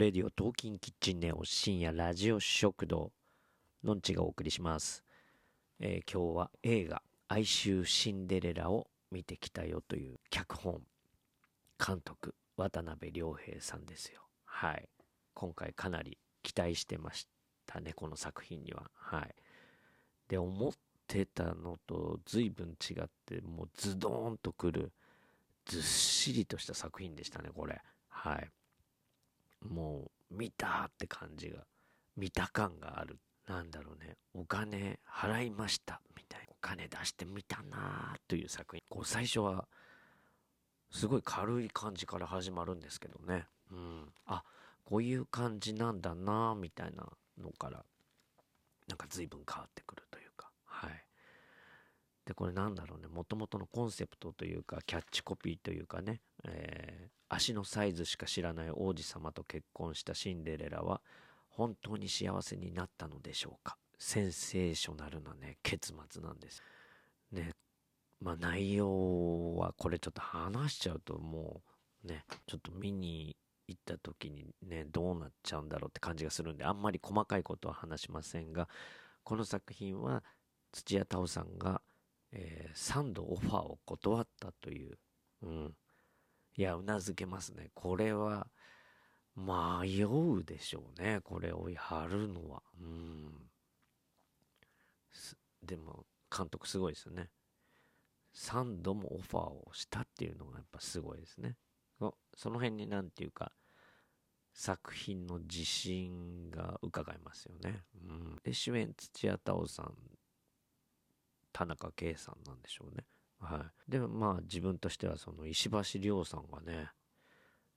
レディオトーキンキッチンネオ深夜ラジオ食堂のんちがお送りします、えー今日は映画哀愁シンデレラを見てきたよという脚本監督渡辺良平さんですよ。はい。今回かなり期待してましたねこの作品には。はい。で思ってたのと随分違ってもうズドーンとくるずっしりとした作品でしたねこれ。はい。もう見たって感じが見た感がある。なんだろうね。お金払いました。みたいな。お金出してみたなという作品。こう最初はすごい軽い感じから始まるんですけどね。うん。あこういう感じなんだなみたいなのからなんか随分変わってくるというか。はい。でこれなんだろうね。もともとのコンセプトというかキャッチコピーというかね、えー足のサイズしか知らない王子様と結婚したシンデレラは本当に幸せになったのでしょうか。センセーショナルなね結末なんです。ねまあ内容はこれちょっと話しちゃうともうねちょっと見に行った時にねどうなっちゃうんだろうって感じがするんであんまり細かいことは話しませんがこの作品は土屋太鳳さんが、え3度オファーを断ったという、うん、いやうなずけますね。これは迷うでしょうね。これをやるのは。うん。でも監督すごいですよね。3度もオファーをしたっていうのがやっぱすごいですね。そその辺になんていうか作品の自信が伺えますよね、うん、で主演土屋太鳳さん田中圭さんなんでしょうね。はい。でもまあ自分としてはその石橋亮さんがね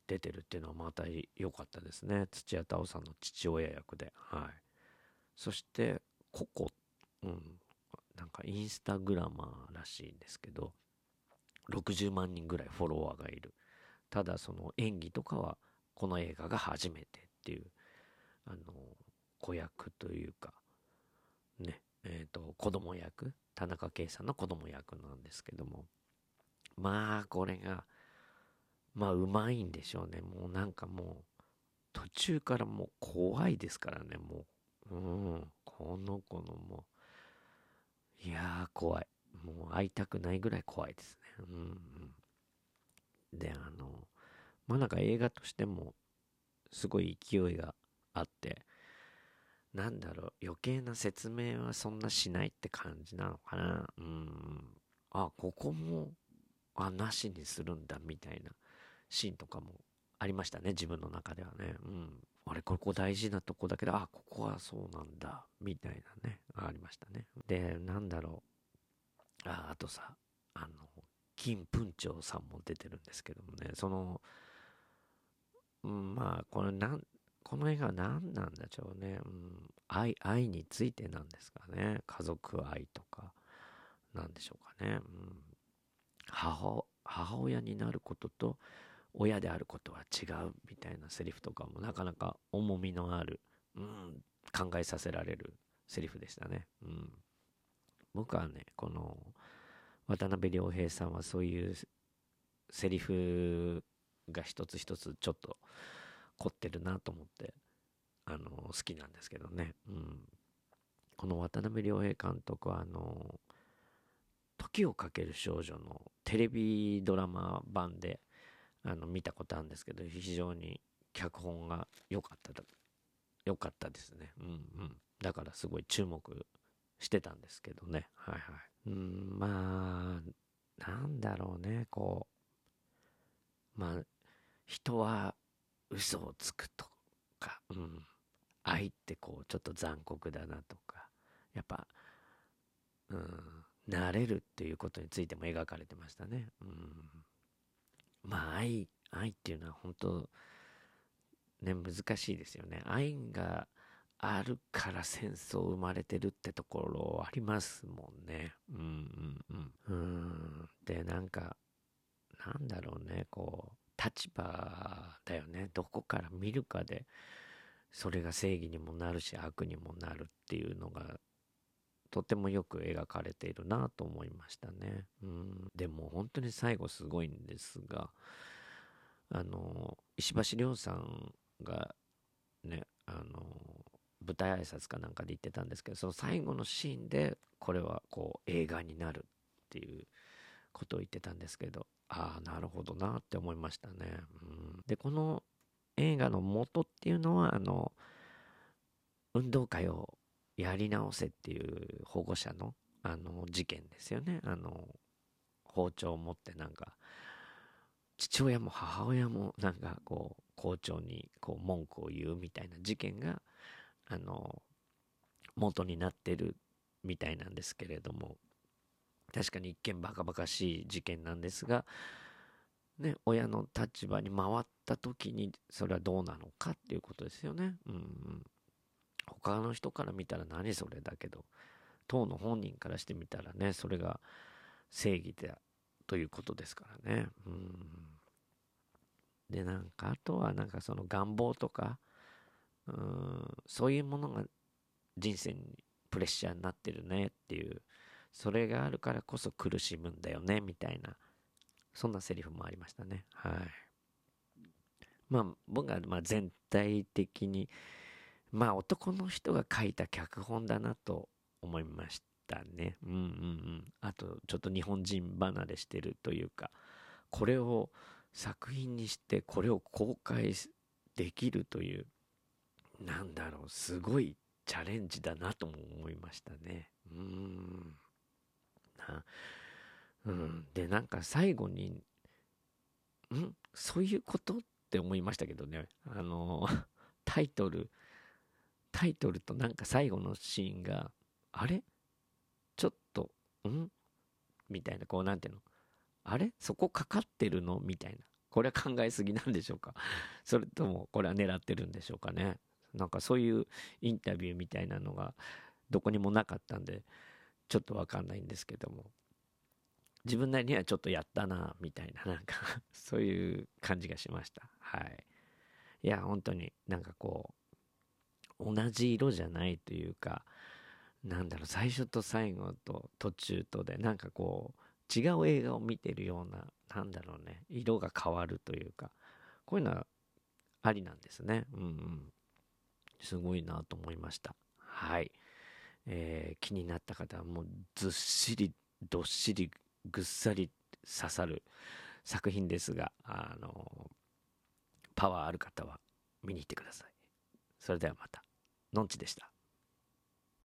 出てるっていうのはまた良かったですね。土屋太鳳さんの父親役で。はい。そしてココうん。なんかインスタグラマーらしいんですけど60万人ぐらいフォロワーがいる。ただその演技とかはこの映画が初めてっていうあの子役というかねえっ、と子供役田中圭さんの子供役なんですけども。まあこれがまあうまいんでしょうね。もうなんかもう途中からもう怖いですからね。もううん。この子のもういやー怖い。もう会いたくないぐらい怖いですね。うんうん。であのまあなんか映画としてもすごい勢いがあってなんだろう余計な説明はそんなしないって感じなのかな。うん。あここもあなしにするんだみたいなシーンとかもありましたね自分の中ではね。うん。あれここ大事なとこだけどあここはそうなんだみたいなねありましたね。でなんだろう。ああとさあの金文鳥さんも出てるんですけどもね。そのうんまあこれなんこの映画は何なんでしょうね、うん、愛愛についてなんですかね。家族愛とかなんでしょうかね、うん、母母親になることと親であることは違うみたいなセリフとかもなかなか重みのある、うん、考えさせられるセリフでしたね、うん、僕はねこの渡辺良平さんはそういうセリフが一つ一つちょっと凝ってるなと思ってあの好きなんですけどね、うん、この渡辺良平監督はあの「時をかける少女」のテレビドラマ版であの見たことあるんですけど非常に脚本が良かっただ良かったですね、うんうん、だからすごい注目してたんですけどね。はいはい。うんまあなんだろうねこう。まあ人は嘘をつくとか、うん、愛ってこうちょっと残酷だなとかやっぱ、うん、慣れるっていうことについても描かれてましたね、うん、まあ愛愛っていうのは本当ね難しいですよね。愛があるから戦争生まれてるってところありますもんね。うんうんうん。うん。でなんかなんだろうねこう立場だよねどこから見るかでそれが正義にもなるし悪にもなるっていうのがとてもよく描かれているなと思いましたね。うん、でも本当に最後すごいんですがあの石橋亮さんがね、あの、舞台挨拶かなんかで言ってたんですけど、その最後のシーンで、これはこう映画になるっていうことを言ってたんですけど、ああ、なるほどなって思いましたね。うん、で、この映画の元っていうのは、あの、運動会をやり直せっていう保護者の、あの、事件ですよね。あの、包丁を持ってなんか、父親も母親もなんかこう、校長にこう文句を言うみたいな事件が、あの、元になってるみたいなんですけれども、確かに一見バカバカしい事件なんですが、ね、親の立場に回った時にそれはどうなのかっていうことですよね。うん、うん。他の人から見たら何それだけど、当の本人からしてみたらね、それが正義だということですからね。うん。で、なんか、あとはなんかその願望とか、うん、そういうものが人生にプレッシャーになってるねっていう、それがあるからこそ苦しむんだよね、みたいな、そんなセリフもありましたね。はい。まあ、僕はま全体的に、まあ男の人が書いた脚本だなと思いましたね。うんうんうん。あと、ちょっと日本人離れしてるというか、これを作品にしてこれを公開できるという、なんだろう、すごいチャレンジだなとも思いましたね。うん。うん。で、なんか最後に、ん？そういうこと？って思いましたけどね。あの、タイトル、タイトルとなんか最後のシーンが、あれ？ちょっと、ん？みたいな、こうなんていうの？あれ？そこかかってるの？みたいな。これは考えすぎなんでしょうか。それとも、これは狙ってるんでしょうかね。なんかそういうインタビューみたいなのがどこにもなかったんで、ちょっとわかんないんですけども。自分なりにはちょっとやったな、みたいな、なんかそういう感じがしました。はい。いや、本当になんかこう、同じ色じゃないというか、なんだろう、最初と最後と途中とで、なんかこう、違う映画を見てるような、なんだろうね、色が変わるというか、こういうのはありなんですね。うんうん。すごいなと思いました。はい。えー、気になった方はもうずっしり、どっしり、ぐっさり刺さる作品ですが、あの、パワーある方は見に行ってください。それではまた。のんちでした。